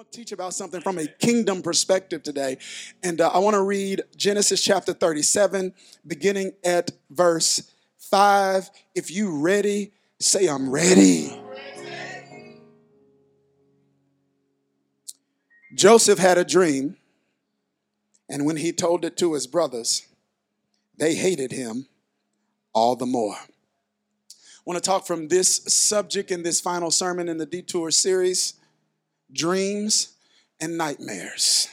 want to teach about something from a kingdom perspective today. And uh, I want to read Genesis chapter 37, beginning at verse 5. If you ready, say, I'm ready. Joseph had a dream, and when he told it to his brothers, they hated him all the more. I want to talk from this subject in this final sermon in the Detour series dreams and nightmares.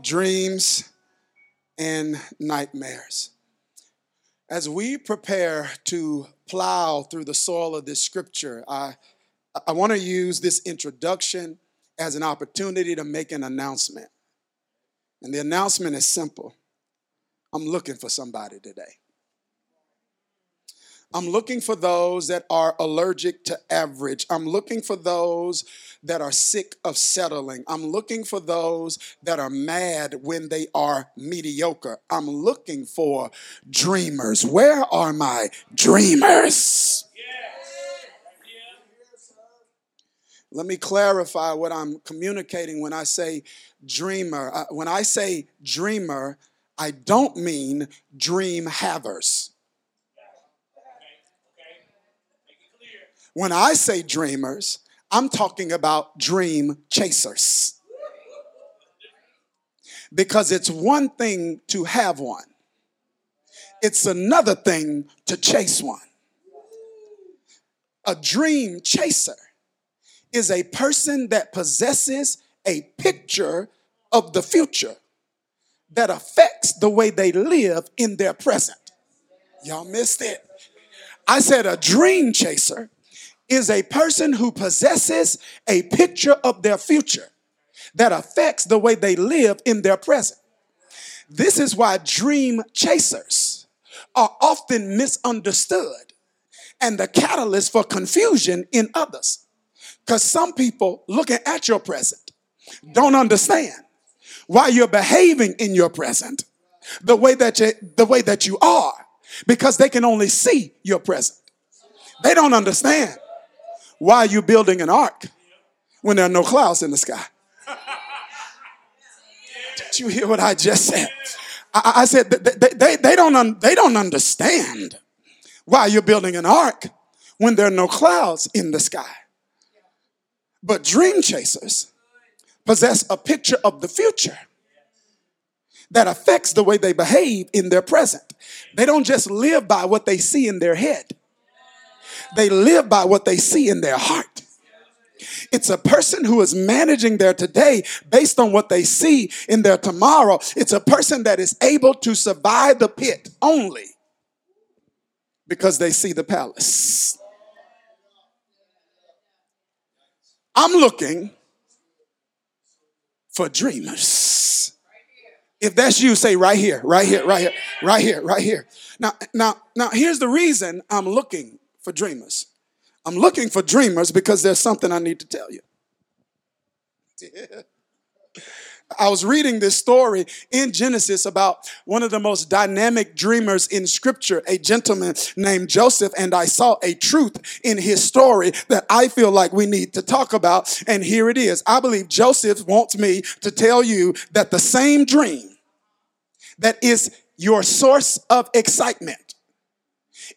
Dreams and nightmares. As we prepare to plow through the soil of this scripture, I, I want to use this introduction as an opportunity to make an announcement. And the announcement is simple I'm looking for somebody today. I'm looking for those that are allergic to average. I'm looking for those that are sick of settling. I'm looking for those that are mad when they are mediocre. I'm looking for dreamers. Where are my dreamers? Let me clarify what I'm communicating when I say dreamer. Uh, when I say dreamer, I don't mean dream havers. When I say dreamers, I'm talking about dream chasers. Because it's one thing to have one, it's another thing to chase one. A dream chaser is a person that possesses a picture of the future that affects the way they live in their present. Y'all missed it. I said a dream chaser is a person who possesses a picture of their future that affects the way they live in their present. This is why dream chasers are often misunderstood and the catalyst for confusion in others. Because some people looking at your present don't understand why you're behaving in your present the way that you, the way that you are because they can only see your present. They don't understand why are you building an ark when there are no clouds in the sky? Did you hear what I just said? I, I said they, they, they, don't un, they don't understand why you're building an ark when there are no clouds in the sky. But dream chasers possess a picture of the future that affects the way they behave in their present. They don't just live by what they see in their head they live by what they see in their heart. It's a person who is managing their today based on what they see in their tomorrow. It's a person that is able to survive the pit only because they see the palace. I'm looking for dreamers. If that's you, say right here, right here, right here, right here, right here. Now, now, now here's the reason I'm looking for dreamers. I'm looking for dreamers because there's something I need to tell you. Yeah. I was reading this story in Genesis about one of the most dynamic dreamers in scripture, a gentleman named Joseph, and I saw a truth in his story that I feel like we need to talk about. And here it is. I believe Joseph wants me to tell you that the same dream that is your source of excitement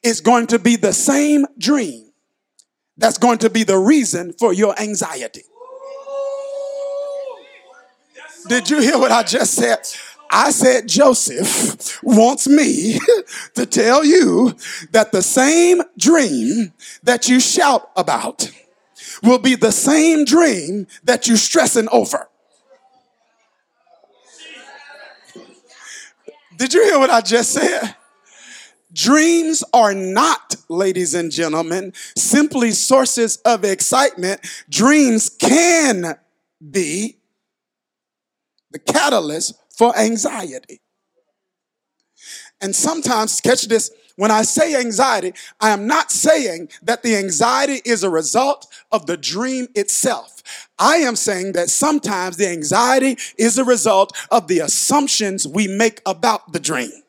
is going to be the same dream that's going to be the reason for your anxiety. Did you hear what I just said? I said Joseph wants me to tell you that the same dream that you shout about will be the same dream that you're stressing over. Did you hear what I just said? Dreams are not, ladies and gentlemen, simply sources of excitement. Dreams can be the catalyst for anxiety. And sometimes, catch this, when I say anxiety, I am not saying that the anxiety is a result of the dream itself. I am saying that sometimes the anxiety is a result of the assumptions we make about the dream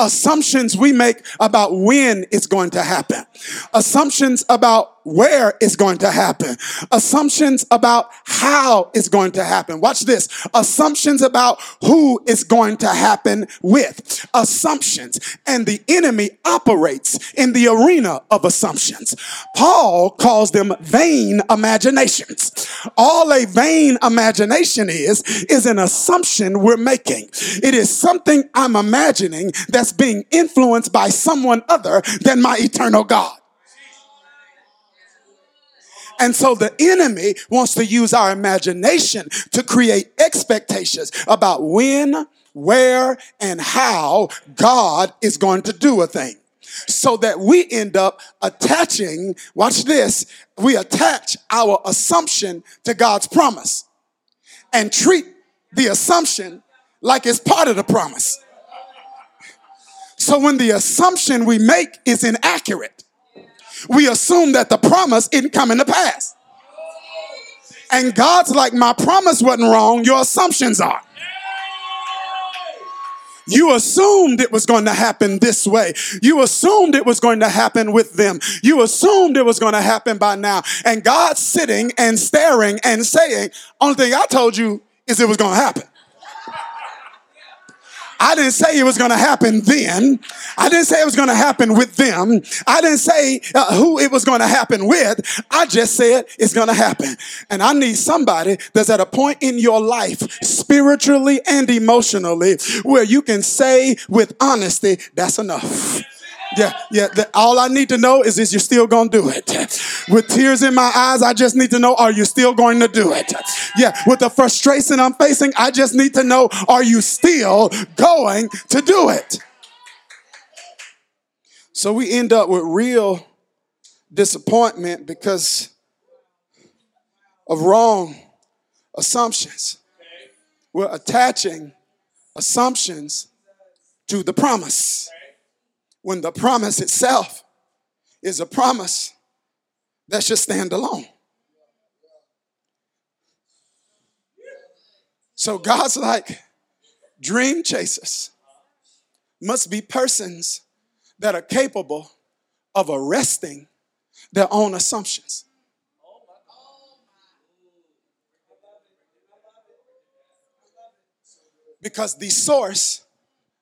assumptions we make about when it's going to happen, assumptions about where it's going to happen, assumptions about how it's going to happen. Watch this assumptions about who it's going to happen with, assumptions. And the enemy operates in the arena of assumptions. Paul calls them vain imaginations. All a vain imagination is, is an assumption we're making. It is something I'm imagining that's being influenced by someone other than my eternal God. And so the enemy wants to use our imagination to create expectations about when, where, and how God is going to do a thing. So that we end up attaching, watch this, we attach our assumption to God's promise and treat the assumption like it's part of the promise. So when the assumption we make is inaccurate, we assume that the promise isn't coming to pass. And God's like, my promise wasn't wrong, your assumptions are. You assumed it was going to happen this way. You assumed it was going to happen with them. You assumed it was going to happen by now. And God's sitting and staring and saying, only thing I told you is it was going to happen. I didn't say it was going to happen then. I didn't say it was going to happen with them. I didn't say uh, who it was going to happen with. I just said it's going to happen. And I need somebody that's at a point in your life, spiritually and emotionally, where you can say with honesty, that's enough. Yeah, yeah. The, all I need to know is, is you're still gonna do it? With tears in my eyes, I just need to know, are you still going to do it? Yeah, with the frustration I'm facing, I just need to know, are you still going to do it? So we end up with real disappointment because of wrong assumptions. We're attaching assumptions to the promise when the promise itself is a promise that should stand alone. So God's like, dream chasers must be persons that are capable of arresting their own assumptions. Because the source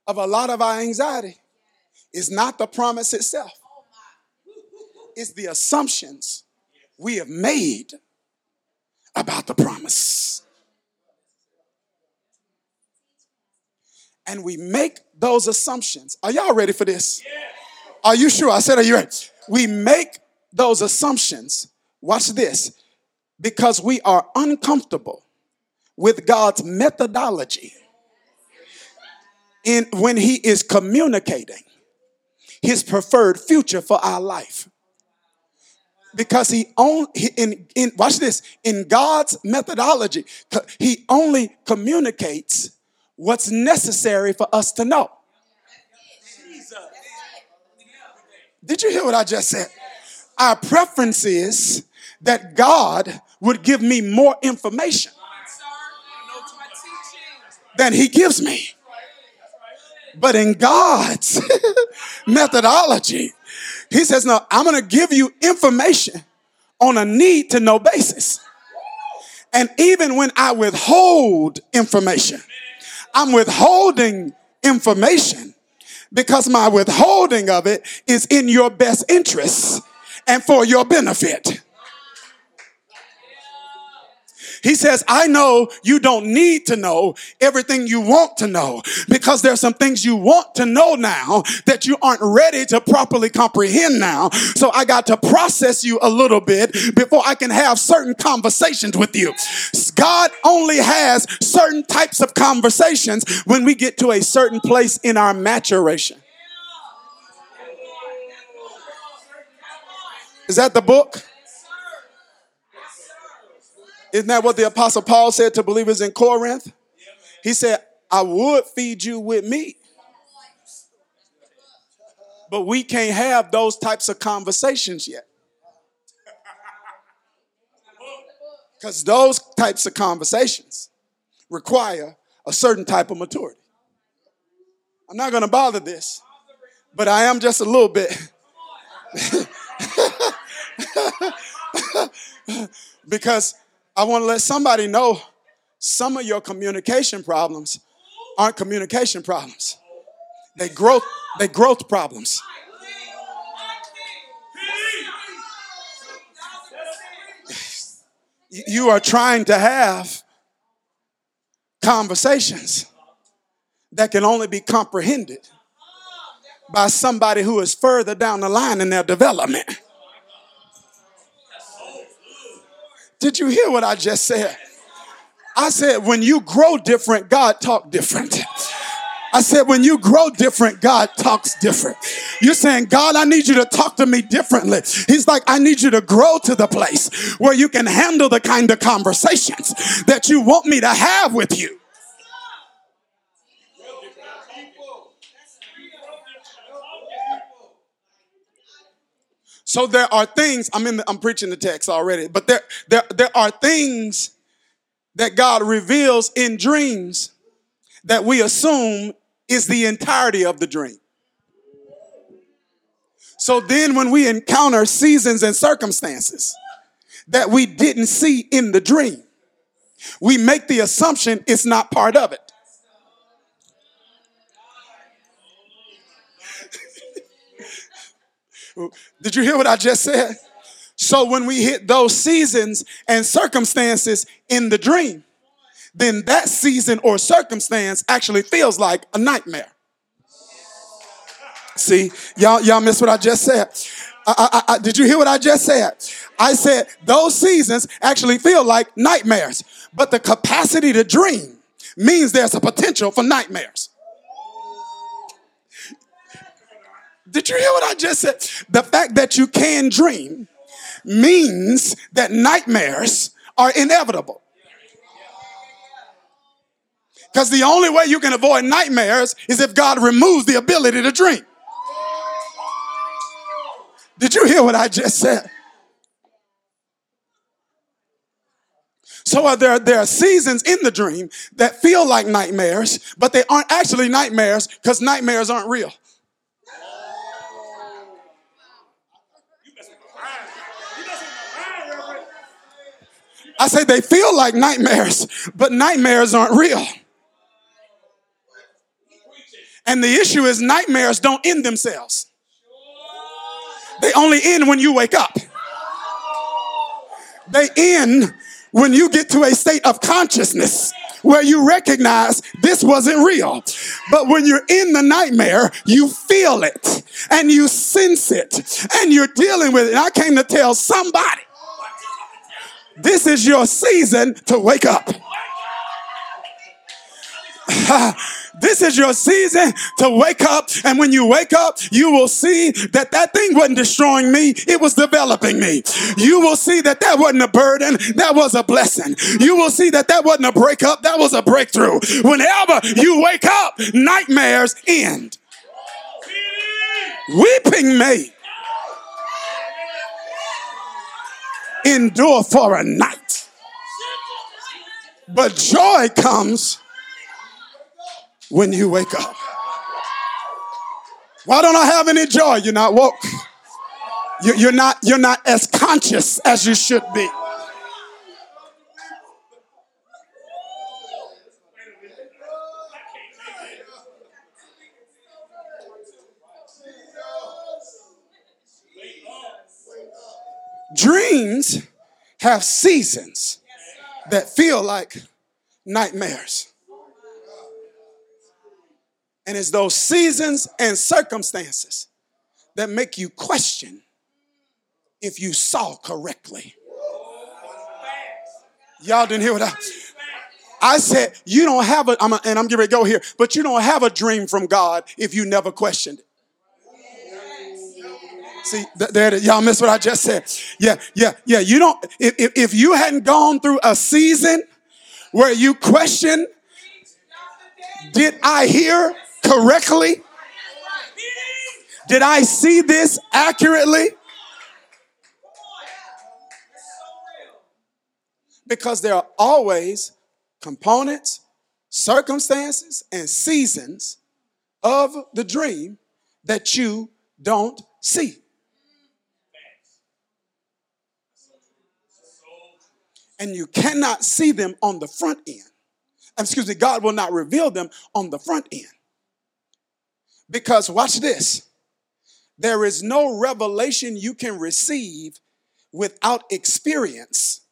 of a lot of our anxiety is not the promise itself, it's the assumptions we have made about the promise. And we make those assumptions. Are y'all ready for this? Are you sure? I said, Are you ready? We make those assumptions. Watch this. Because we are uncomfortable with God's methodology in when he is communicating his preferred future for our life. Because he only in, in watch this in God's methodology, he only communicates what's necessary for us to know. Did you hear what I just said? Our preference is that God would give me more information than he gives me. But in God's methodology, He says, No, I'm going to give you information on a need to know basis. And even when I withhold information, I'm withholding information because my withholding of it is in your best interest and for your benefit. He says, I know you don't need to know everything you want to know because there's some things you want to know now that you aren't ready to properly comprehend now. So I got to process you a little bit before I can have certain conversations with you. God only has certain types of conversations when we get to a certain place in our maturation. Is that the book? Isn't that what the Apostle Paul said to believers in Corinth? He said, I would feed you with meat. But we can't have those types of conversations yet. Because those types of conversations require a certain type of maturity. I'm not going to bother this, but I am just a little bit. because I want to let somebody know some of your communication problems aren't communication problems. They growth, they growth problems. You are trying to have conversations that can only be comprehended by somebody who is further down the line in their development. Did you hear what I just said? I said, when you grow different, God talk different. I said, when you grow different, God talks different. You're saying, God, I need you to talk to me differently. He's like, I need you to grow to the place where you can handle the kind of conversations that you want me to have with you. So there are things, I'm in the, I'm preaching the text already, but there, there, there are things that God reveals in dreams that we assume is the entirety of the dream. So then when we encounter seasons and circumstances that we didn't see in the dream, we make the assumption it's not part of it. Did you hear what I just said? So when we hit those seasons and circumstances in the dream, then that season or circumstance actually feels like a nightmare. See, y'all, y'all miss what I just said. I, I, I, did you hear what I just said? I said those seasons actually feel like nightmares, but the capacity to dream means there's a potential for nightmares. Did you hear what I just said? The fact that you can dream means that nightmares are inevitable. Because the only way you can avoid nightmares is if God removes the ability to dream. Did you hear what I just said? So uh, there, there are seasons in the dream that feel like nightmares, but they aren't actually nightmares because nightmares aren't real. I say they feel like nightmares, but nightmares aren't real. And the issue is nightmares don't end themselves. They only end when you wake up. They end when you get to a state of consciousness where you recognize this wasn't real. But when you're in the nightmare, you feel it and you sense it and you're dealing with it. And I came to tell somebody this is your season to wake up. this is your season to wake up. And when you wake up, you will see that that thing wasn't destroying me. It was developing me. You will see that that wasn't a burden. That was a blessing. You will see that that wasn't a breakup. That was a breakthrough. Whenever you wake up, nightmares end. Weeping may endure for a night. But joy comes when you wake up. Why don't I have any joy? You're not woke. You're not, you're not as conscious as you should be. Dreams have seasons that feel like nightmares. And it's those seasons and circumstances that make you question if you saw correctly. Y'all didn't hear what I said. I said, you don't have a, I'm a and I'm to go here, but you don't have a dream from God if you never questioned it. See, there, y'all miss what I just said. Yeah, yeah, yeah. You don't, if, if you hadn't gone through a season where you question, did I hear correctly? Did I see this accurately? Because there are always components, circumstances, and seasons of the dream that you don't see. And you cannot see them on the front end. Excuse me, God will not reveal them on the front end. Because watch this there is no revelation you can receive without experience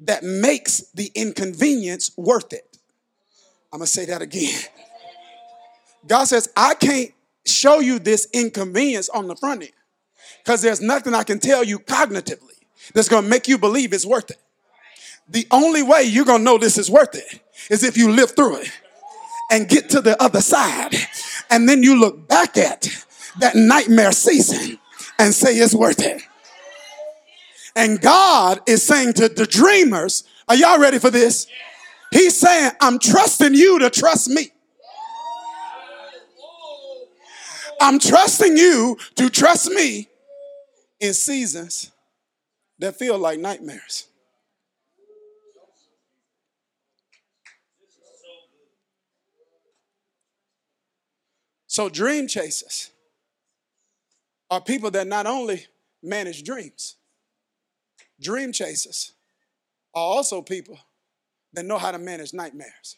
that makes the inconvenience worth it. I'm gonna say that again. God says, I can't show you this inconvenience on the front end because there's nothing I can tell you cognitively that's gonna make you believe it's worth it. The only way you're gonna know this is worth it is if you live through it and get to the other side. And then you look back at that nightmare season and say it's worth it. And God is saying to the dreamers, Are y'all ready for this? He's saying, I'm trusting you to trust me. I'm trusting you to trust me in seasons that feel like nightmares. So, dream chasers are people that not only manage dreams, dream chasers are also people that know how to manage nightmares.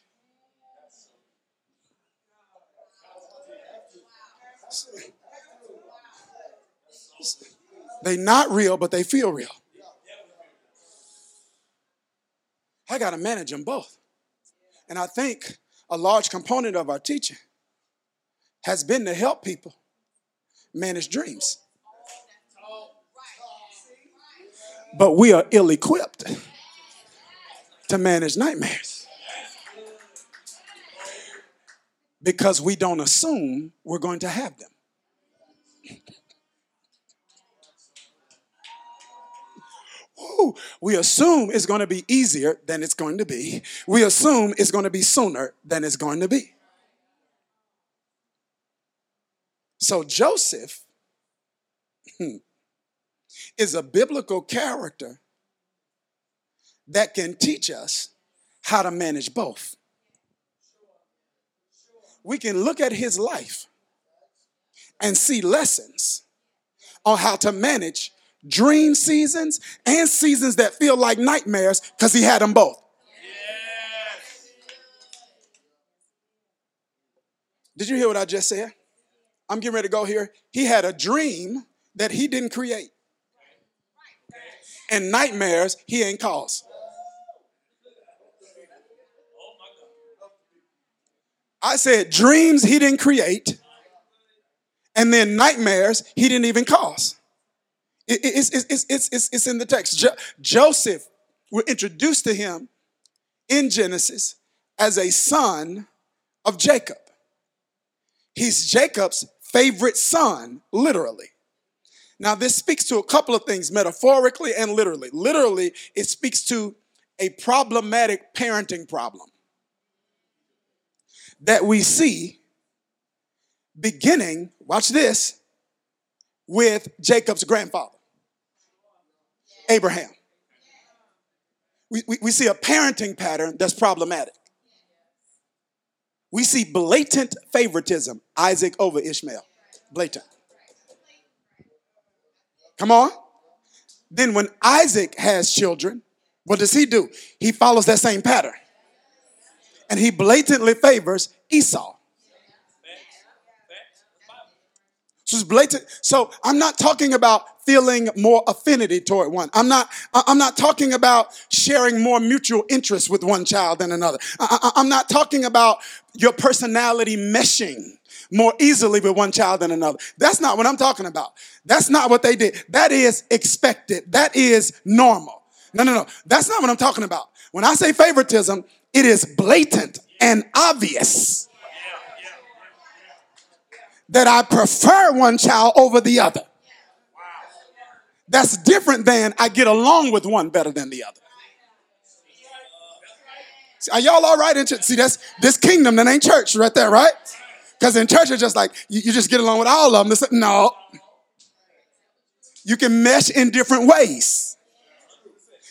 They're not real, but they feel real. I got to manage them both. And I think a large component of our teaching has been to help people manage dreams. But we are ill equipped to manage nightmares because we don't assume we're going to have them. Ooh, we assume it's going to be easier than it's going to be. We assume it's going to be sooner than it's going to be. So Joseph hmm, is a biblical character that can teach us how to manage both. We can look at his life and see lessons on how to manage dream seasons and seasons that feel like nightmares because he had them both. Yes. Did you hear what I just said? I'm getting ready to go here. He had a dream that he didn't create. And nightmares he ain't caused. I said dreams he didn't create, and then nightmares he didn't even cause. It, it's, it's, it's, it's, it's in the text. Jo- Joseph, we're introduced to him in Genesis as a son of Jacob. He's Jacob's favorite son, literally. Now, this speaks to a couple of things metaphorically and literally. Literally, it speaks to a problematic parenting problem that we see beginning, watch this, with Jacob's grandfather, Abraham. We, we, we see a parenting pattern that's problematic. We see blatant favoritism, Isaac over Ishmael. Blatant. Come on. Then when Isaac has children, what does he do? He follows that same pattern. And he blatantly favors Esau. It's blatant. So I'm not talking about feeling more affinity toward one. I'm not, I'm not talking about sharing more mutual interest with one child than another. I, am not talking about your personality meshing more easily with one child than another. That's not what I'm talking about. That's not what they did. That is expected. That is normal. No, no, no. That's not what I'm talking about. When I say favoritism, it is blatant and obvious that I prefer one child over the other. That's different than I get along with one better than the other. Are y'all all right? In? See, that's this kingdom that ain't church right there, right? Because in church, it's just like you, you, just get along with all of them. It's, no. You can mesh in different ways,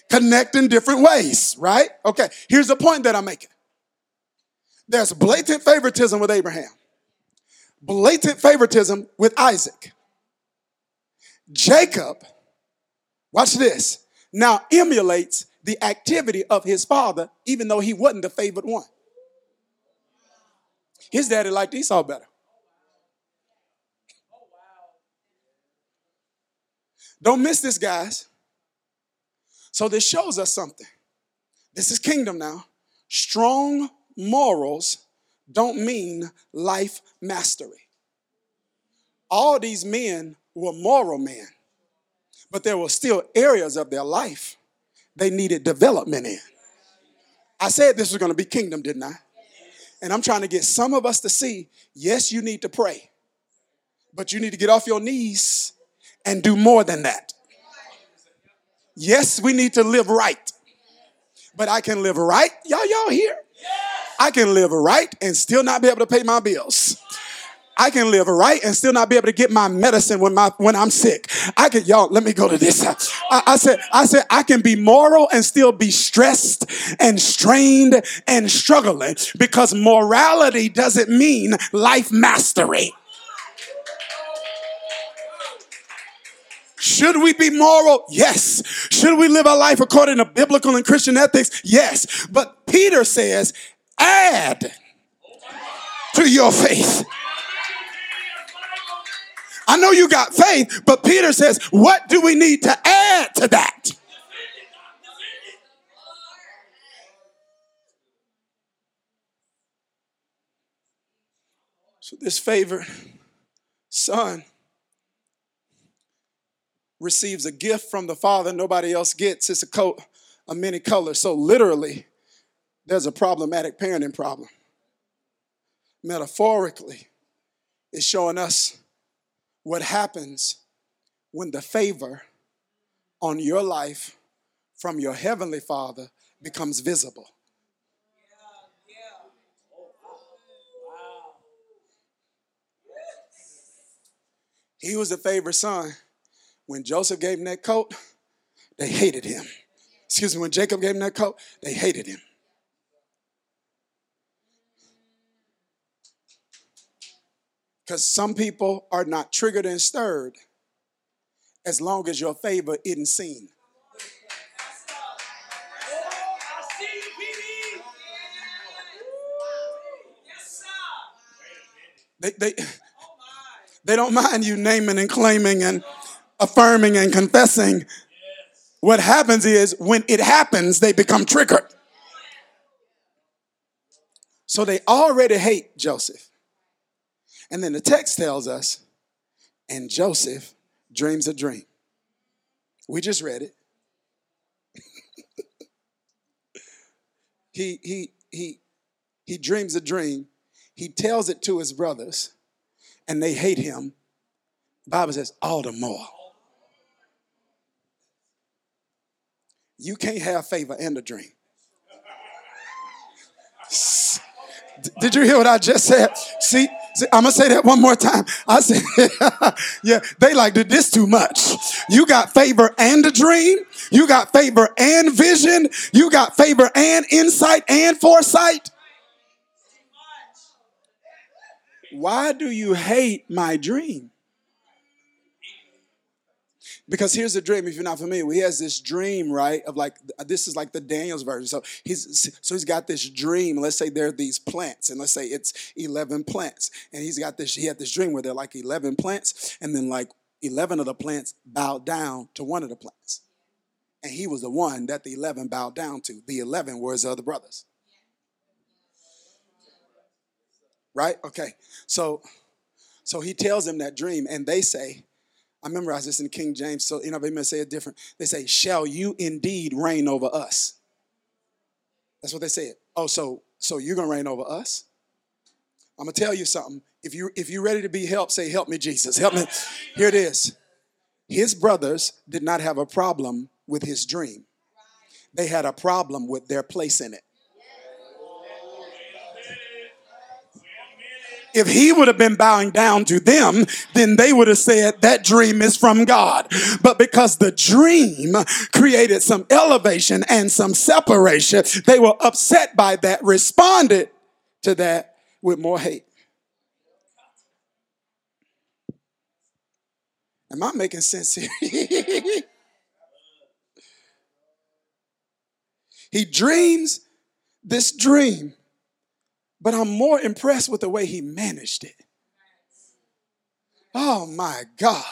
connect in different ways, right? Okay, here's the point that I'm making there's blatant favoritism with Abraham blatant favoritism with Isaac. Jacob, watch this, now emulates the activity of his father, even though he wasn't the favored one. His daddy liked Esau better. Don't miss this, guys. So, this shows us something. This is kingdom now. Strong morals don't mean life mastery. All these men were moral men, but there were still areas of their life they needed development in. I said this was going to be kingdom, didn't I? And I'm trying to get some of us to see yes, you need to pray, but you need to get off your knees and do more than that. Yes, we need to live right, but I can live right. Y'all, y'all here? I can live right and still not be able to pay my bills. I can live right and still not be able to get my medicine when my when I'm sick. I can y'all let me go to this. I, I said I said I can be moral and still be stressed and strained and struggling because morality doesn't mean life mastery. Should we be moral? Yes. Should we live our life according to biblical and Christian ethics? Yes. But Peter says, add to your faith. I know you got faith, but Peter says, what do we need to add to that? So, this favored son receives a gift from the father nobody else gets. It's a coat of many colors. So, literally, there's a problematic parenting problem. Metaphorically, it's showing us what happens when the favor on your life from your heavenly father becomes visible. He was the favorite son. When Joseph gave him that coat, they hated him. Excuse me, when Jacob gave him that coat, they hated him. Because some people are not triggered and stirred as long as your favor isn't seen. They, they, they don't mind you naming and claiming and affirming and confessing. What happens is when it happens, they become triggered. So they already hate Joseph. And then the text tells us, and Joseph dreams a dream. We just read it. he he he he dreams a dream. He tells it to his brothers, and they hate him. Bible says, all the more. You can't have favor and a dream. Did you hear what I just said? See, see I'm gonna say that one more time. I said, yeah, they like did this too much. You got favor and a dream. You got favor and vision. You got favor and insight and foresight. Why do you hate my dream? Because here's the dream, if you're not familiar, he has this dream, right? Of like this is like the Daniel's version. So he's so he's got this dream. Let's say there are these plants, and let's say it's 11 plants. And he's got this, he had this dream where there are like 11 plants, and then like 11 of the plants bowed down to one of the plants. And he was the one that the 11 bowed down to. The 11 were his other brothers. Right? Okay. So so he tells them that dream, and they say, I memorize this in King James, so you know, they may say it different. They say, Shall you indeed reign over us? That's what they said. Oh, so so you're gonna reign over us? I'm gonna tell you something. If you if you're ready to be helped, say, Help me, Jesus. Help me. Here it is. His brothers did not have a problem with his dream. They had a problem with their place in it. If he would have been bowing down to them, then they would have said that dream is from God. But because the dream created some elevation and some separation, they were upset by that, responded to that with more hate. Am I making sense here? He dreams this dream, but I'm more impressed with the way he managed it. Oh my God.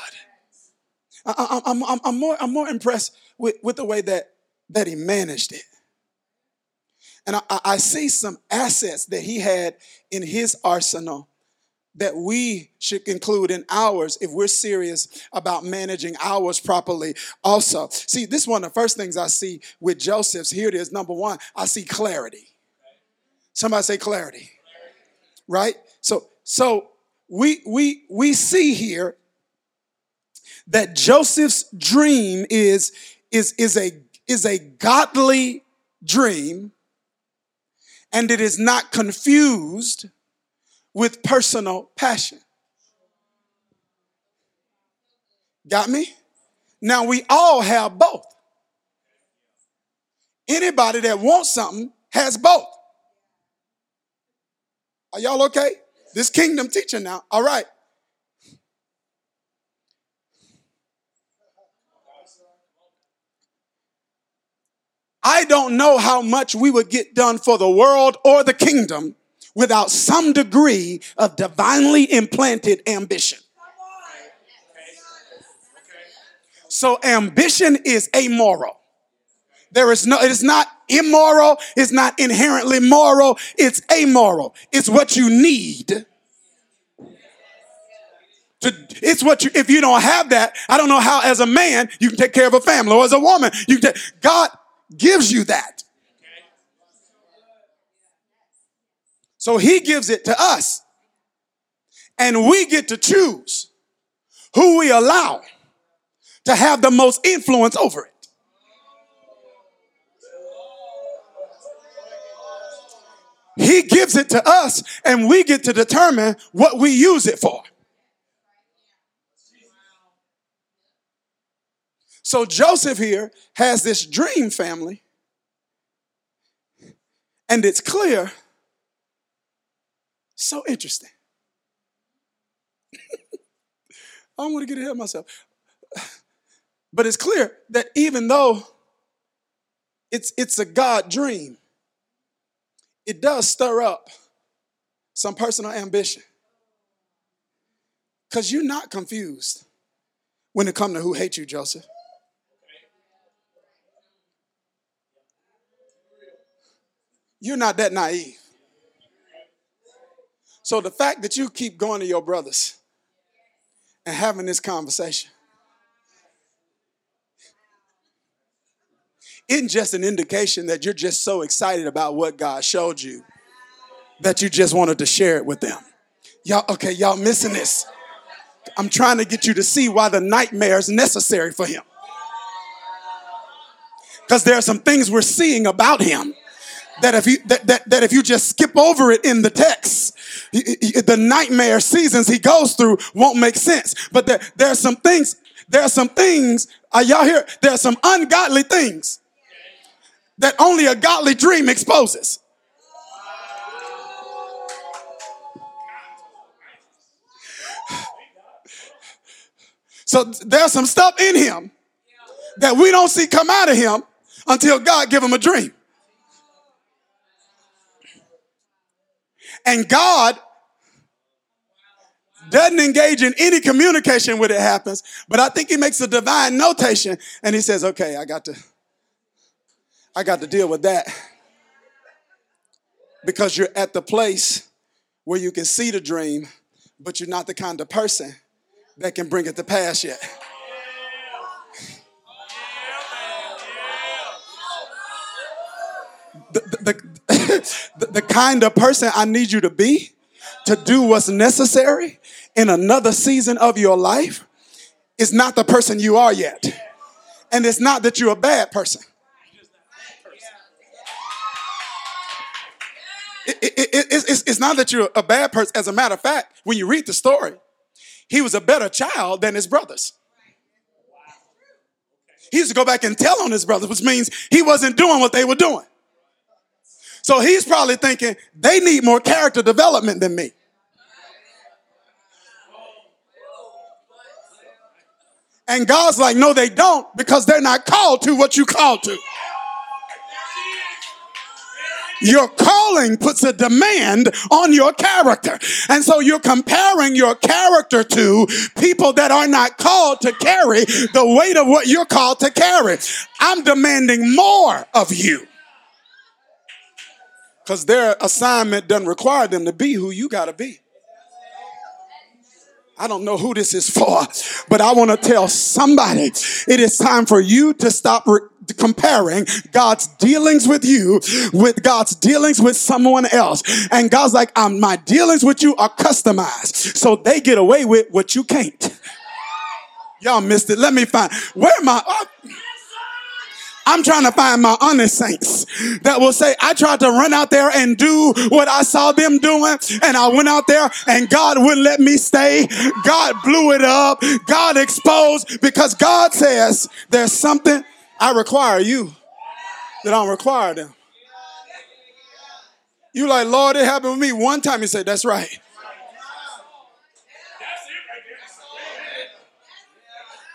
I, am I'm, I'm, more, I'm more impressed with, with the way that, that he managed it. And I, I see some assets that he had in his arsenal that we should include in ours if we're serious about managing ours properly also see this is one of the first things i see with joseph's here it is number one i see clarity somebody say clarity right so so we we we see here that joseph's dream is is is a is a godly dream and it is not confused with personal passion. Got me? Now we all have both. Anybody that wants something has both. Are y'all okay? This kingdom teaching now. All right. I don't know how much we would get done for the world or the kingdom without some degree of divinely implanted ambition. So ambition is amoral. There is no, it is not immoral, it's not inherently moral, it's amoral. It's what you need. To, it's what you, if you don't have that, I don't know how as a man you can take care of a family or as a woman, you can take, God gives you that. So he gives it to us. And we get to choose who we allow to have the most influence over it. He gives it to us, and we get to determine what we use it for. So Joseph here has this dream family, and it's clear so interesting. I don't want to get ahead of myself. But it's clear that even though it's, it's a God dream, it does stir up some personal ambition. Because you're not confused when it comes to who hates you, Joseph. You're not that naive. So the fact that you keep going to your brothers and having this conversation isn't just an indication that you're just so excited about what God showed you that you just wanted to share it with them. Y'all, okay, y'all missing this. I'm trying to get you to see why the nightmare is necessary for him. Because there are some things we're seeing about him that if you that, that, that if you just skip over it in the text, the nightmare seasons he goes through won't make sense. But there, there are some things, there are some things, are y'all here? There are some ungodly things that only a godly dream exposes. So there's some stuff in him that we don't see come out of him until God give him a dream. And God doesn't engage in any communication when it happens, but I think he makes a divine notation and he says, okay, I got to, I got to deal with that. Because you're at the place where you can see the dream, but you're not the kind of person that can bring it to pass yet. The, the, the, the kind of person I need you to be to do what's necessary in another season of your life is not the person you are yet. And it's not that you're a bad person. It, it, it, it's, it's not that you're a bad person. As a matter of fact, when you read the story, he was a better child than his brothers. He used to go back and tell on his brothers, which means he wasn't doing what they were doing. So he's probably thinking they need more character development than me. And God's like, no, they don't, because they're not called to what you called to. Your calling puts a demand on your character. And so you're comparing your character to people that are not called to carry the weight of what you're called to carry. I'm demanding more of you. Because their assignment doesn't require them to be who you got to be. I don't know who this is for, but I want to tell somebody it is time for you to stop re- comparing God's dealings with you with God's dealings with someone else. And God's like, um, my dealings with you are customized. So they get away with what you can't. Y'all missed it. Let me find where my. Uh, I'm trying to find my honest saints that will say, I tried to run out there and do what I saw them doing, and I went out there and God wouldn't let me stay. God blew it up. God exposed because God says there's something I require you that I don't require them. You like, Lord, it happened with me one time. You say, That's right.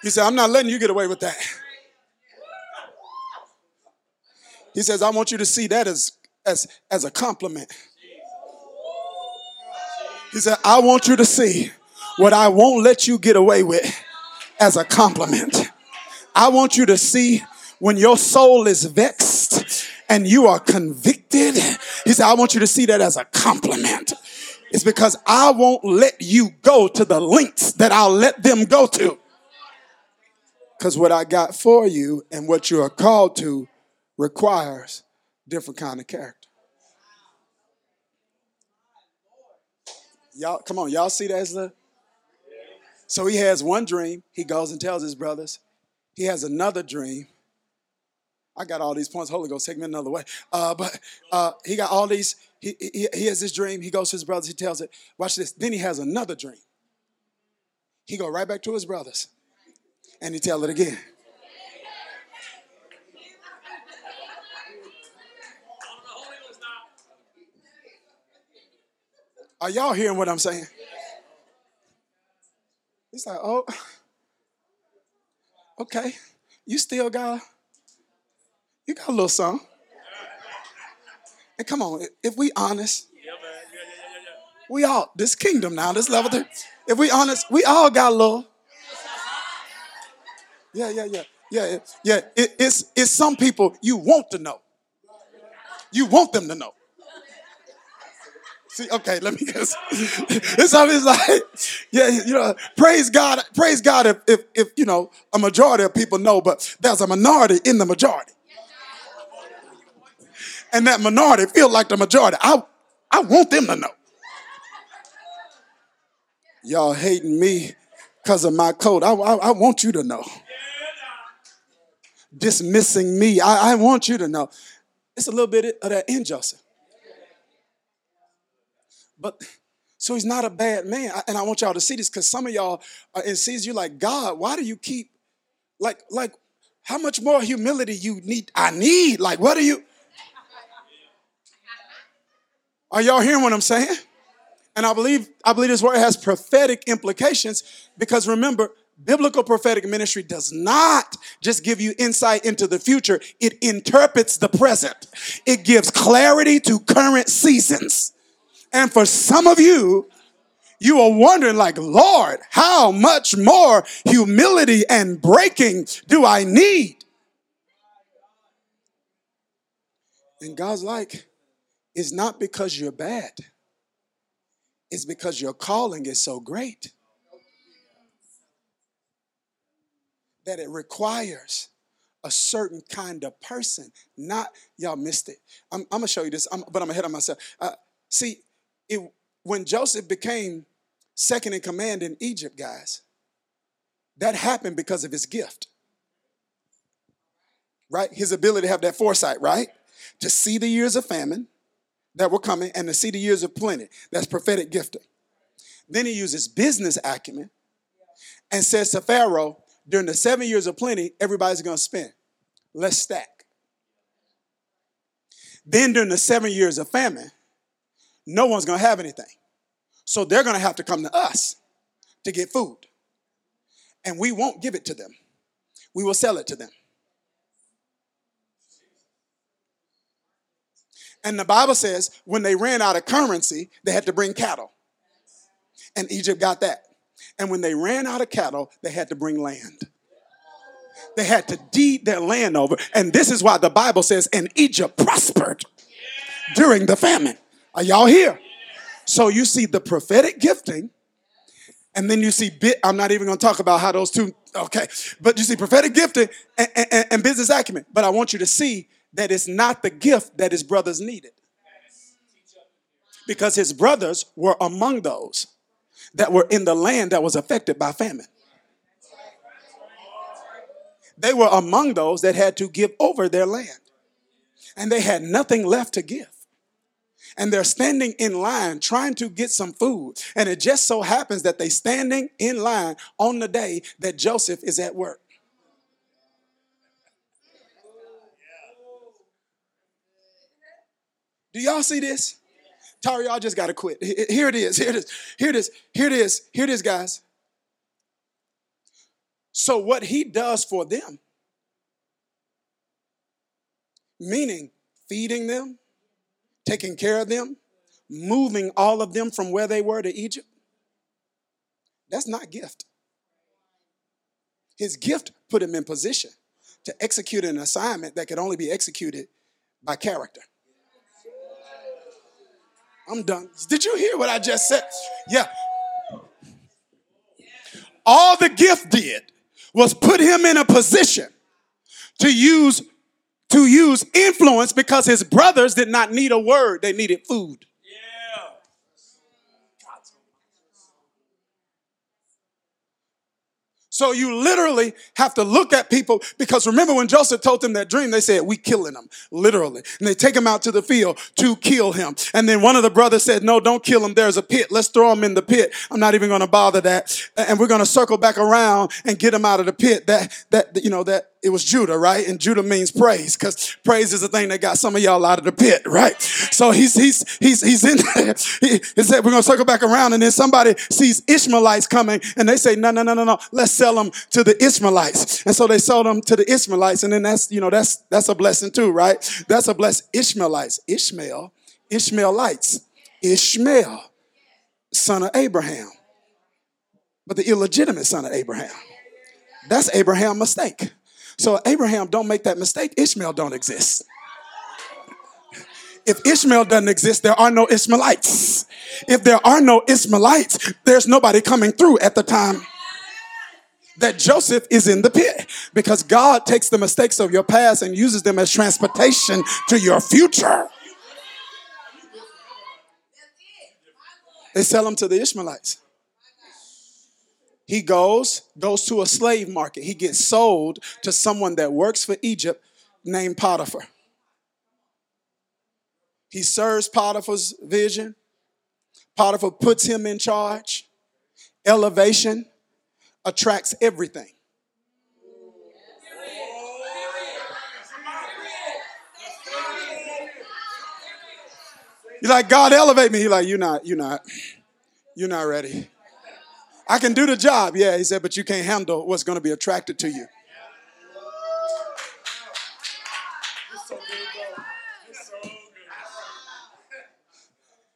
He said, I'm not letting you get away with that. He says, I want you to see that as, as, as a compliment. He said, I want you to see what I won't let you get away with as a compliment. I want you to see when your soul is vexed and you are convicted. He said, I want you to see that as a compliment. It's because I won't let you go to the lengths that I'll let them go to. Because what I got for you and what you are called to requires different kind of character. Y'all, come on, y'all see that the. So he has one dream. He goes and tells his brothers. He has another dream. I got all these points. Holy Ghost, take me another way. Uh, but uh, he got all these. He, he, he has this dream. He goes to his brothers. He tells it. Watch this. Then he has another dream. He go right back to his brothers, and he tell it again. Are y'all hearing what I'm saying? He's like, oh, okay. You still got, you got a little something. And come on, if we honest, we all, this kingdom now, this level three, if we honest, we all got a little. Yeah, yeah, yeah. Yeah, yeah. It, it's, it's some people you want to know. You want them to know. See, okay, let me guess. it's always like, yeah, you know, praise God, praise God if, if, if, you know, a majority of people know, but there's a minority in the majority. And that minority feel like the majority. I, I want them to know. Y'all hating me because of my code. I, I, I, want you to know. Dismissing me. I, I want you to know. It's a little bit of that injustice. But so he's not a bad man. And I want y'all to see this because some of y'all are in seasons you're like, God, why do you keep like like how much more humility you need? I need. Like, what are you? Are y'all hearing what I'm saying? And I believe I believe this word has prophetic implications because remember, biblical prophetic ministry does not just give you insight into the future, it interprets the present. It gives clarity to current seasons. And for some of you, you are wondering, like, Lord, how much more humility and breaking do I need? And God's like, it's not because you're bad, it's because your calling is so great that it requires a certain kind of person. Not, y'all missed it. I'm, I'm gonna show you this, I'm, but I'm ahead of myself. Uh, see, it, when Joseph became second in command in Egypt, guys, that happened because of his gift. Right? His ability to have that foresight, right? To see the years of famine that were coming and to see the years of plenty. That's prophetic gifting. Then he uses business acumen and says to Pharaoh, during the seven years of plenty, everybody's going to spend. Let's stack. Then during the seven years of famine, no one's going to have anything. So they're going to have to come to us to get food. And we won't give it to them, we will sell it to them. And the Bible says when they ran out of currency, they had to bring cattle. And Egypt got that. And when they ran out of cattle, they had to bring land. They had to deed their land over. And this is why the Bible says, and Egypt prospered during the famine. Are y'all here? So you see the prophetic gifting, and then you see bit. I'm not even going to talk about how those two. Okay, but you see prophetic gifting and, and, and business acumen. But I want you to see that it's not the gift that his brothers needed, because his brothers were among those that were in the land that was affected by famine. They were among those that had to give over their land, and they had nothing left to give and they're standing in line trying to get some food. And it just so happens that they're standing in line on the day that Joseph is at work. Do y'all see this? Tari, y'all just got to quit. Here it is. Here it is. Here it is. Here it is. Here it is, guys. So, what he does for them, meaning feeding them, taking care of them, moving all of them from where they were to Egypt, that's not gift. His gift put him in position to execute an assignment that could only be executed by character. I'm done. Did you hear what I just said? Yeah. All the gift did was put him in a position to use to use influence because his brothers did not need a word, they needed food. So you literally have to look at people because remember when Joseph told them that dream, they said, We killing him, literally. And they take him out to the field to kill him. And then one of the brothers said, No, don't kill him. There's a pit. Let's throw him in the pit. I'm not even gonna bother that. And we're gonna circle back around and get him out of the pit. That that you know that it was Judah, right? And Judah means praise, because praise is the thing that got some of y'all out of the pit, right? So he's he's he's he's in there. He, said, We're gonna circle back around, and then somebody sees Ishmaelites coming, and they say, No, no, no, no, no, let's sell them to the Ishmaelites. And so they sold them to the Ishmaelites, and then that's you know that's that's a blessing too, right? That's a blessing. Ishmaelites, Ishmael, Ishmaelites, Ishmael, son of Abraham, but the illegitimate son of Abraham. That's Abraham's mistake. So Abraham don't make that mistake. Ishmael don't exist. If Ishmael doesn't exist, there are no Ishmaelites. If there are no Ishmaelites, there's nobody coming through at the time that Joseph is in the pit because God takes the mistakes of your past and uses them as transportation to your future. They sell them to the Ishmaelites. He goes, goes to a slave market. He gets sold to someone that works for Egypt named Potiphar. He serves Potiphar's vision. Potiphar puts him in charge. Elevation attracts everything. You're like, God, elevate me. He's like, you're not, you're not, you're not ready. I can do the job. Yeah, he said, but you can't handle what's going to be attracted to you.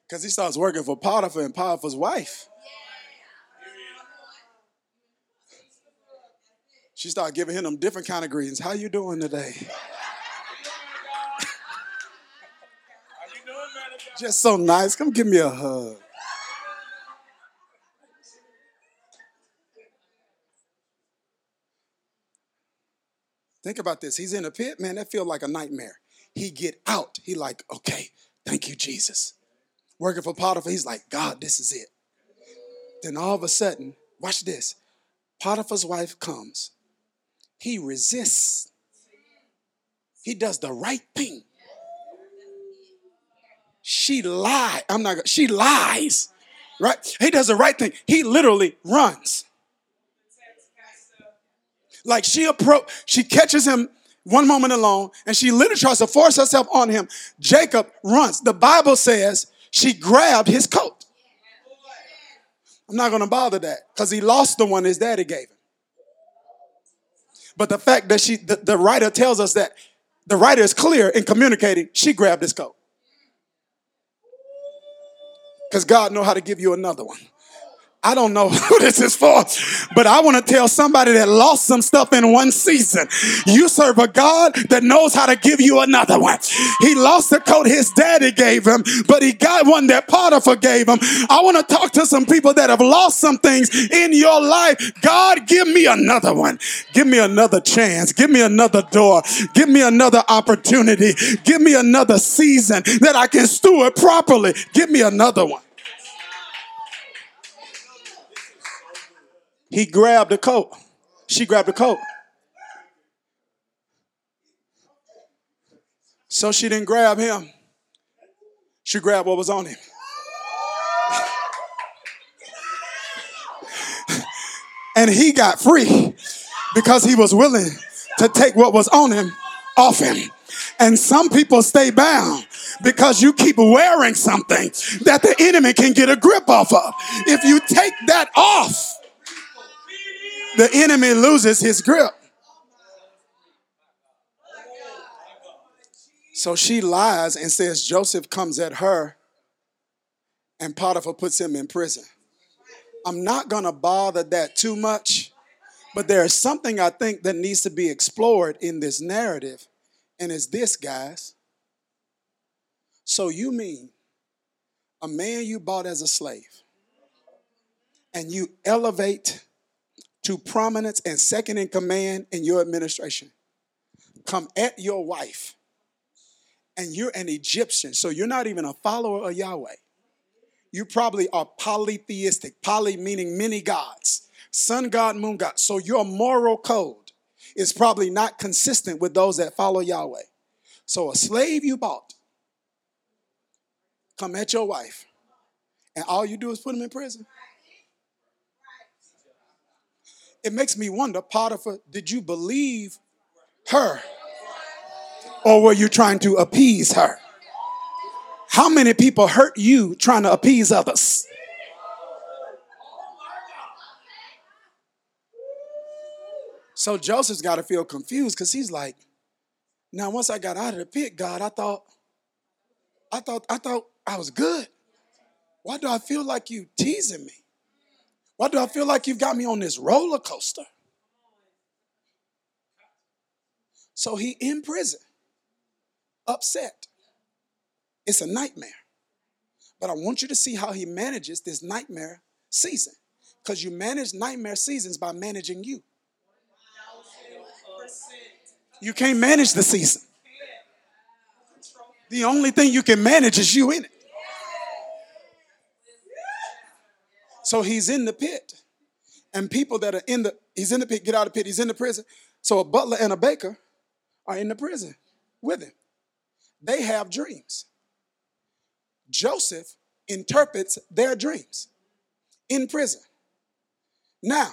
Because he starts working for Potiphar and Potiphar's wife. She started giving him different kind of greetings. How you doing today? Just so nice. Come give me a hug. Think about this. He's in a pit, man, that feels like a nightmare. He get out. He like, okay, thank you, Jesus. Working for Potiphar, he's like, God, this is it. Then all of a sudden, watch this. Potiphar's wife comes. He resists. He does the right thing. She lied. I'm not. She lies, right? He does the right thing. He literally runs. Like she approach, she catches him one moment alone, and she literally tries to force herself on him. Jacob runs. The Bible says she grabbed his coat. I'm not going to bother that because he lost the one his daddy gave him. But the fact that she, the, the writer tells us that the writer is clear in communicating, she grabbed his coat. Because God know how to give you another one. I don't know who this is for, but I want to tell somebody that lost some stuff in one season. You serve a God that knows how to give you another one. He lost the coat his daddy gave him, but he got one that Potiphar gave him. I want to talk to some people that have lost some things in your life. God, give me another one. Give me another chance. Give me another door. Give me another opportunity. Give me another season that I can steward properly. Give me another one. He grabbed the coat. She grabbed the coat. So she didn't grab him. She grabbed what was on him. and he got free because he was willing to take what was on him off him. And some people stay bound because you keep wearing something that the enemy can get a grip off of. If you take that off, the enemy loses his grip. So she lies and says Joseph comes at her and Potiphar puts him in prison. I'm not going to bother that too much, but there is something I think that needs to be explored in this narrative, and it's this, guys. So you mean a man you bought as a slave and you elevate to prominence and second in command in your administration come at your wife and you're an Egyptian, so you're not even a follower of Yahweh. You probably are polytheistic, poly meaning many gods, sun god, moon god. So your moral code is probably not consistent with those that follow Yahweh. So a slave you bought come at your wife, and all you do is put him in prison. It makes me wonder, Potiphar, did you believe her? Or were you trying to appease her? How many people hurt you trying to appease others? So Joseph's got to feel confused because he's like, now once I got out of the pit, God, I thought, I thought, I thought I was good. Why do I feel like you teasing me? Why do I feel like you've got me on this roller coaster? So he in prison, upset. It's a nightmare. But I want you to see how he manages this nightmare season. Because you manage nightmare seasons by managing you. You can't manage the season. The only thing you can manage is you in it. So he's in the pit. And people that are in the, he's in the pit, get out of the pit, he's in the prison. So a butler and a baker are in the prison with him. They have dreams. Joseph interprets their dreams in prison. Now,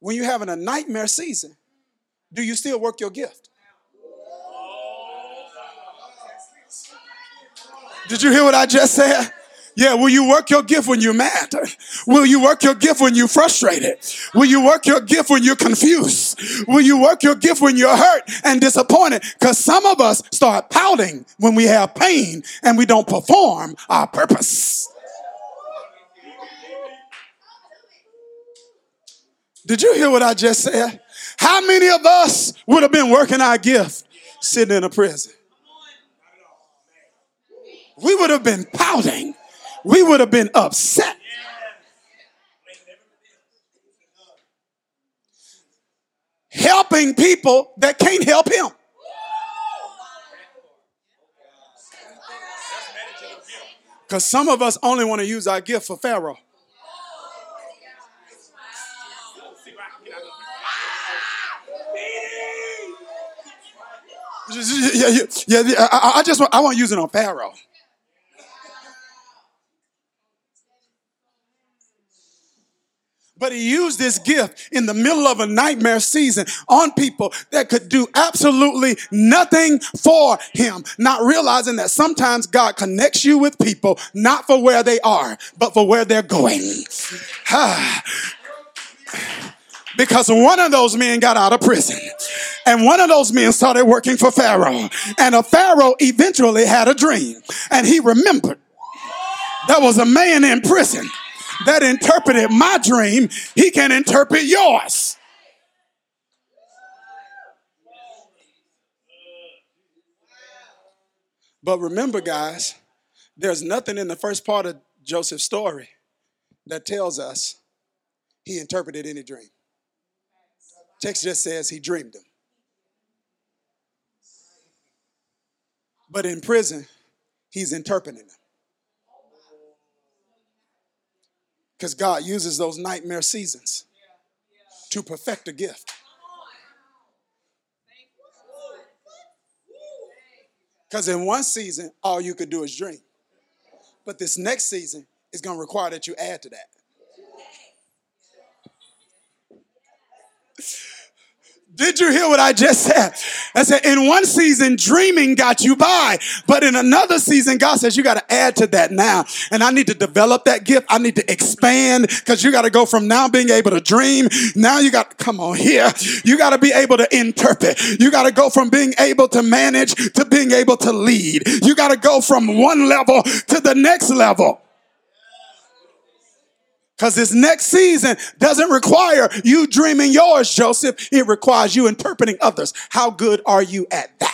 when you're having a nightmare season, do you still work your gift? Did you hear what I just said? Yeah, will you work your gift when you're mad? Will you work your gift when you're frustrated? Will you work your gift when you're confused? Will you work your gift when you're hurt and disappointed? Because some of us start pouting when we have pain and we don't perform our purpose. Did you hear what I just said? How many of us would have been working our gift sitting in a prison? We would have been pouting we would have been upset. Helping people that can't help him. Because some of us only want to use our gift for Pharaoh. Yeah, yeah, yeah, I, I just want, I want to use it on Pharaoh. But he used this gift in the middle of a nightmare season on people that could do absolutely nothing for him, not realizing that sometimes God connects you with people not for where they are, but for where they're going. because one of those men got out of prison. And one of those men started working for Pharaoh. And a Pharaoh eventually had a dream. And he remembered There was a man in prison that interpreted my dream. He can interpret yours. But remember, guys, there's nothing in the first part of Joseph's story that tells us he interpreted any dream. Text just says he dreamed them. But in prison, he's interpreting them. Because God uses those nightmare seasons to perfect a gift. Because in one season, all you could do is dream. But this next season is going to require that you add to that. Did you hear what I just said? I said, in one season, dreaming got you by, but in another season, God says you got to add to that now. And I need to develop that gift. I need to expand because you got to go from now being able to dream. Now you got, to come on here. You got to be able to interpret. You got to go from being able to manage to being able to lead. You got to go from one level to the next level. Because this next season doesn't require you dreaming yours, Joseph. It requires you interpreting others. How good are you at that?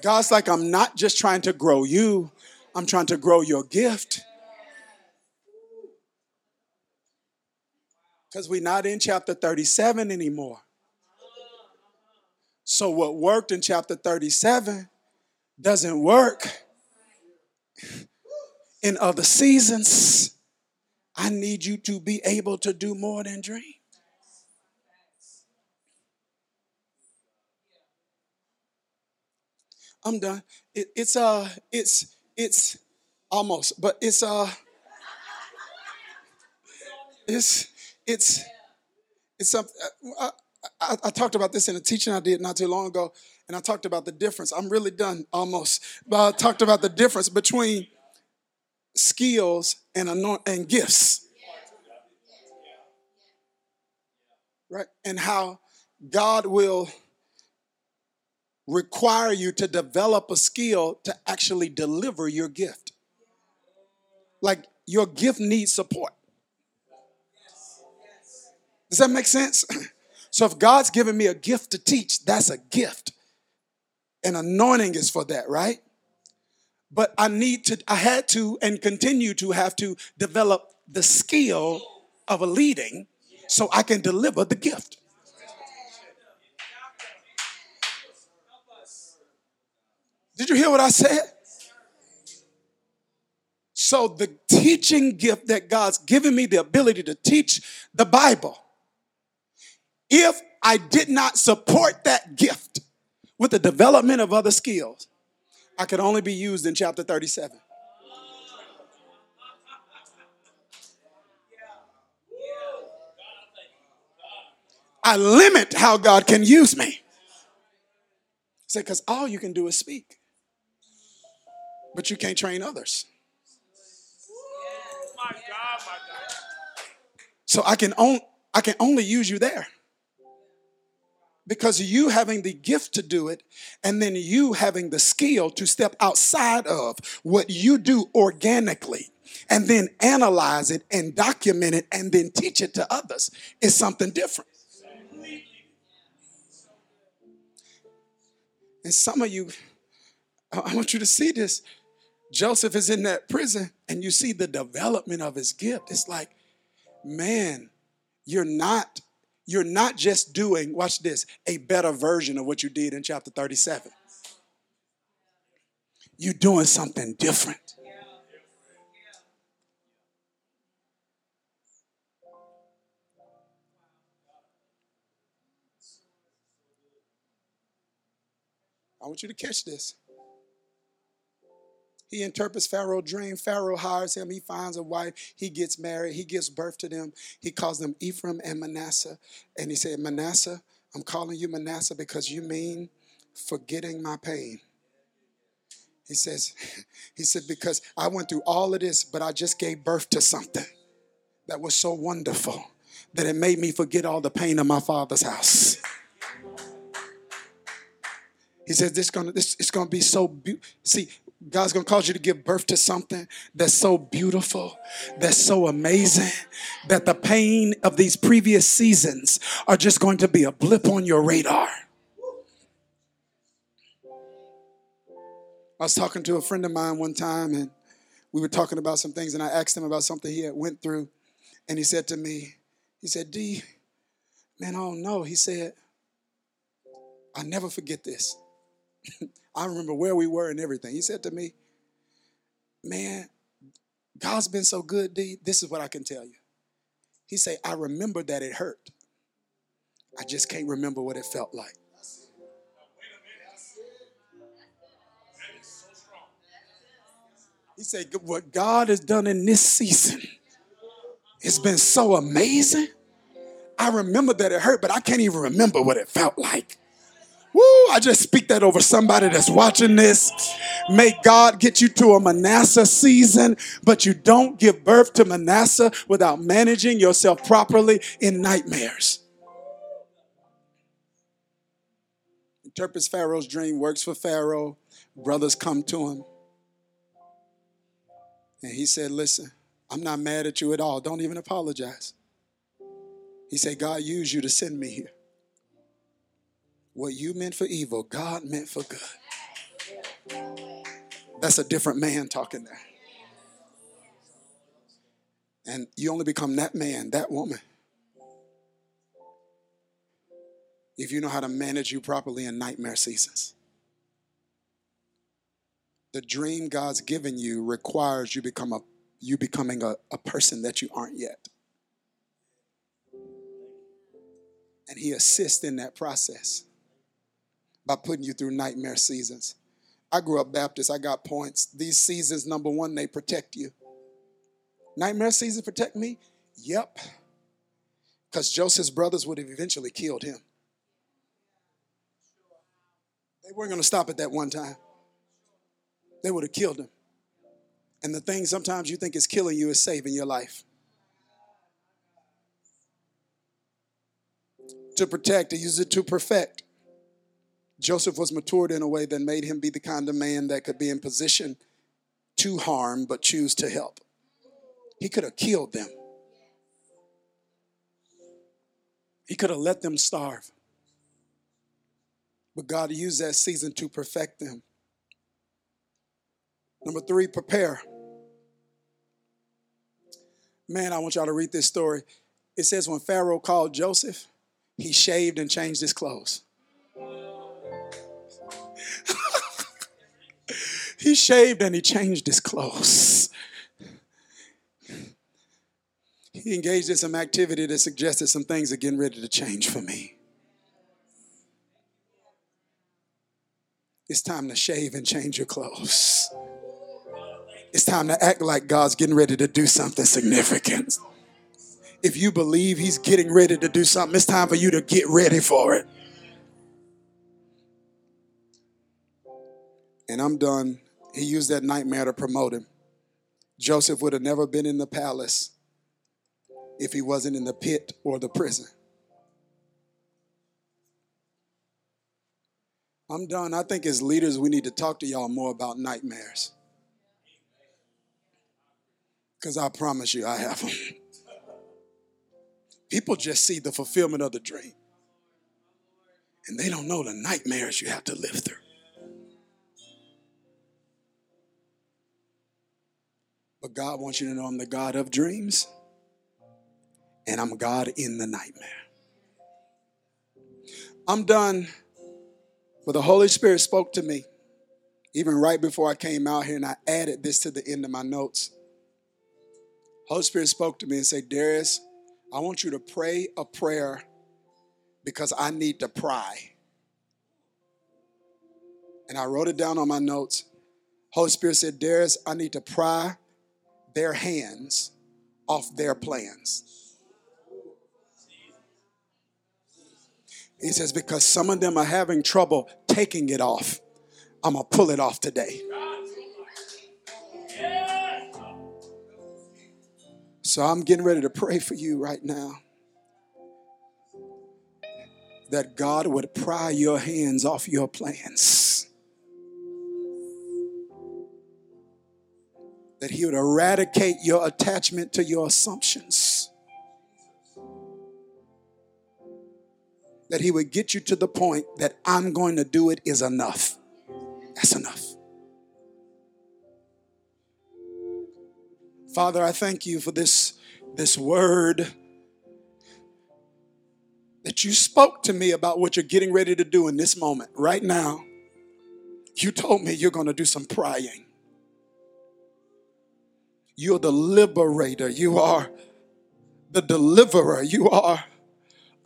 God's like, I'm not just trying to grow you, I'm trying to grow your gift. Because we're not in chapter 37 anymore. So, what worked in chapter 37 doesn't work in other seasons, I need you to be able to do more than dream. I'm done. It, it's uh, it's it's almost, but it's uh, it's it's it's something. Uh, I, I, talked about this in a teaching I did not too long ago, and I talked about the difference. I'm really done almost, but I talked about the difference between skills and anoint and gifts, right? And how God will require you to develop a skill to actually deliver your gift. Like your gift needs support. Does that make sense? So if God's given me a gift to teach, that's a gift. And anointing is for that, right? But I need to, I had to and continue to have to develop the skill of a leading so I can deliver the gift. Did you hear what I said? So, the teaching gift that God's given me the ability to teach the Bible if I did not support that gift with the development of other skills, I could only be used in chapter 37. I limit how God can use me. Say, because all you can do is speak, but you can't train others. So I can, on, I can only use you there because you having the gift to do it and then you having the skill to step outside of what you do organically and then analyze it and document it and then teach it to others is something different. And some of you, I want you to see this. Joseph is in that prison and you see the development of his gift. It's like, man, you're not you're not just doing, watch this, a better version of what you did in chapter 37. You're doing something different. I want you to catch this. He interprets Pharaoh's dream. Pharaoh hires him. He finds a wife. He gets married. He gives birth to them. He calls them Ephraim and Manasseh. And he said, Manasseh, I'm calling you Manasseh because you mean forgetting my pain. He says, he said, because I went through all of this, but I just gave birth to something that was so wonderful that it made me forget all the pain of my father's house. He says this gonna this it's gonna be so beautiful. see God's gonna cause you to give birth to something that's so beautiful, that's so amazing, that the pain of these previous seasons are just going to be a blip on your radar. I was talking to a friend of mine one time and we were talking about some things and I asked him about something he had went through and he said to me, he said, D, man, I don't know. He said, I never forget this. I remember where we were and everything. He said to me, Man, God's been so good, D. This is what I can tell you. He said, I remember that it hurt. I just can't remember what it felt like. He said, What God has done in this season, it's been so amazing. I remember that it hurt, but I can't even remember what it felt like. Woo, I just speak that over somebody that's watching this. May God get you to a Manasseh season, but you don't give birth to Manasseh without managing yourself properly in nightmares. Interprets Pharaoh's dream, works for Pharaoh. Brothers come to him. And he said, Listen, I'm not mad at you at all. Don't even apologize. He said, God used you to send me here. What you meant for evil, God meant for good. That's a different man talking there. And you only become that man, that woman, if you know how to manage you properly in nightmare seasons. The dream God's given you requires you become a you becoming a, a person that you aren't yet. And he assists in that process by putting you through nightmare seasons. I grew up Baptist, I got points. These seasons, number one, they protect you. Nightmare seasons protect me? Yep. Because Joseph's brothers would have eventually killed him. They weren't going to stop at that one time, they would have killed him. And the thing sometimes you think is killing you is saving your life. To protect, he use it to perfect. Joseph was matured in a way that made him be the kind of man that could be in position to harm but choose to help. He could have killed them, he could have let them starve. But God used that season to perfect them. Number three, prepare. Man, I want y'all to read this story. It says when Pharaoh called Joseph, he shaved and changed his clothes. He shaved and he changed his clothes. He engaged in some activity that suggested some things are getting ready to change for me. It's time to shave and change your clothes. It's time to act like God's getting ready to do something significant. If you believe He's getting ready to do something, it's time for you to get ready for it. And I'm done. He used that nightmare to promote him. Joseph would have never been in the palace if he wasn't in the pit or the prison. I'm done. I think as leaders, we need to talk to y'all more about nightmares. Because I promise you, I have them. People just see the fulfillment of the dream, and they don't know the nightmares you have to live through. But God wants you to know I'm the God of dreams, and I'm God in the nightmare. I'm done. But the Holy Spirit spoke to me even right before I came out here, and I added this to the end of my notes. Holy Spirit spoke to me and said, Darius, I want you to pray a prayer because I need to pry. And I wrote it down on my notes. Holy Spirit said, Darius, I need to pry their hands off their plans. He says, because some of them are having trouble taking it off. I'm going to pull it off today. So I'm getting ready to pray for you right now. that God would pry your hands off your plans. That He would eradicate your attachment to your assumptions. That He would get you to the point that I'm going to do it is enough. That's enough. Father, I thank you for this, this word that you spoke to me about what you're getting ready to do in this moment, right now. You told me you're going to do some prying. You're the liberator. You are the deliverer. You are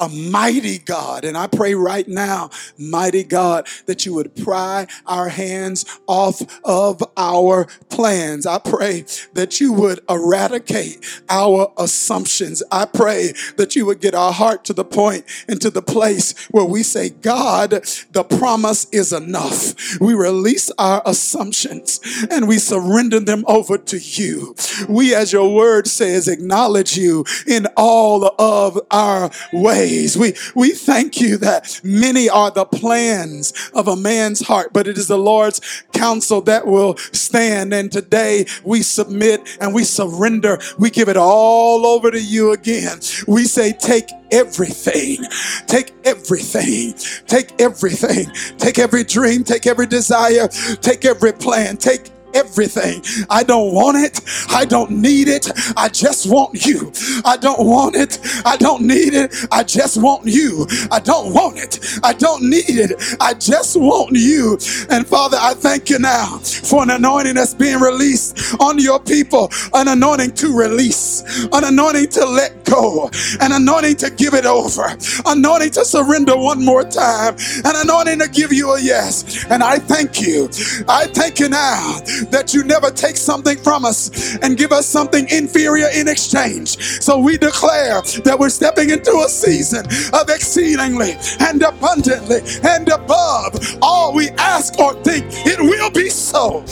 a mighty God. And I pray right now, mighty God, that you would pry our hands off of our plans. I pray that you would eradicate our assumptions. I pray that you would get our heart to the point and to the place where we say, God, the promise is enough. We release our assumptions and we surrender them over to you. We, as your word says, acknowledge you in all of our ways ways. We, we thank you that many are the plans of a man's heart, but it is the Lord's counsel that will stand. And today we submit and we surrender. We give it all over to you again. We say, take everything. Take everything. Take everything. Take every dream. Take every desire. Take every plan. Take everything. I don't want it. I don't need it. I just want you. I don't want it. I don't need it. I just want you. I don't want it. I don't need it. I just want you. And Father, I thank you now for an anointing that's being released on your people, an anointing to release, an anointing to let go, an anointing to give it over, anointing to surrender one more time, an anointing to give you a yes. And I thank you. I thank you now that you never take something from us and give us something inferior in exchange. So we declare that we're stepping into a season of exceedingly and abundantly and above all we ask or think. It will be so,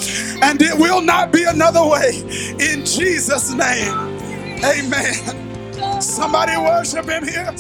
and it will not be another way. In Jesus' name, amen. Somebody worship him here.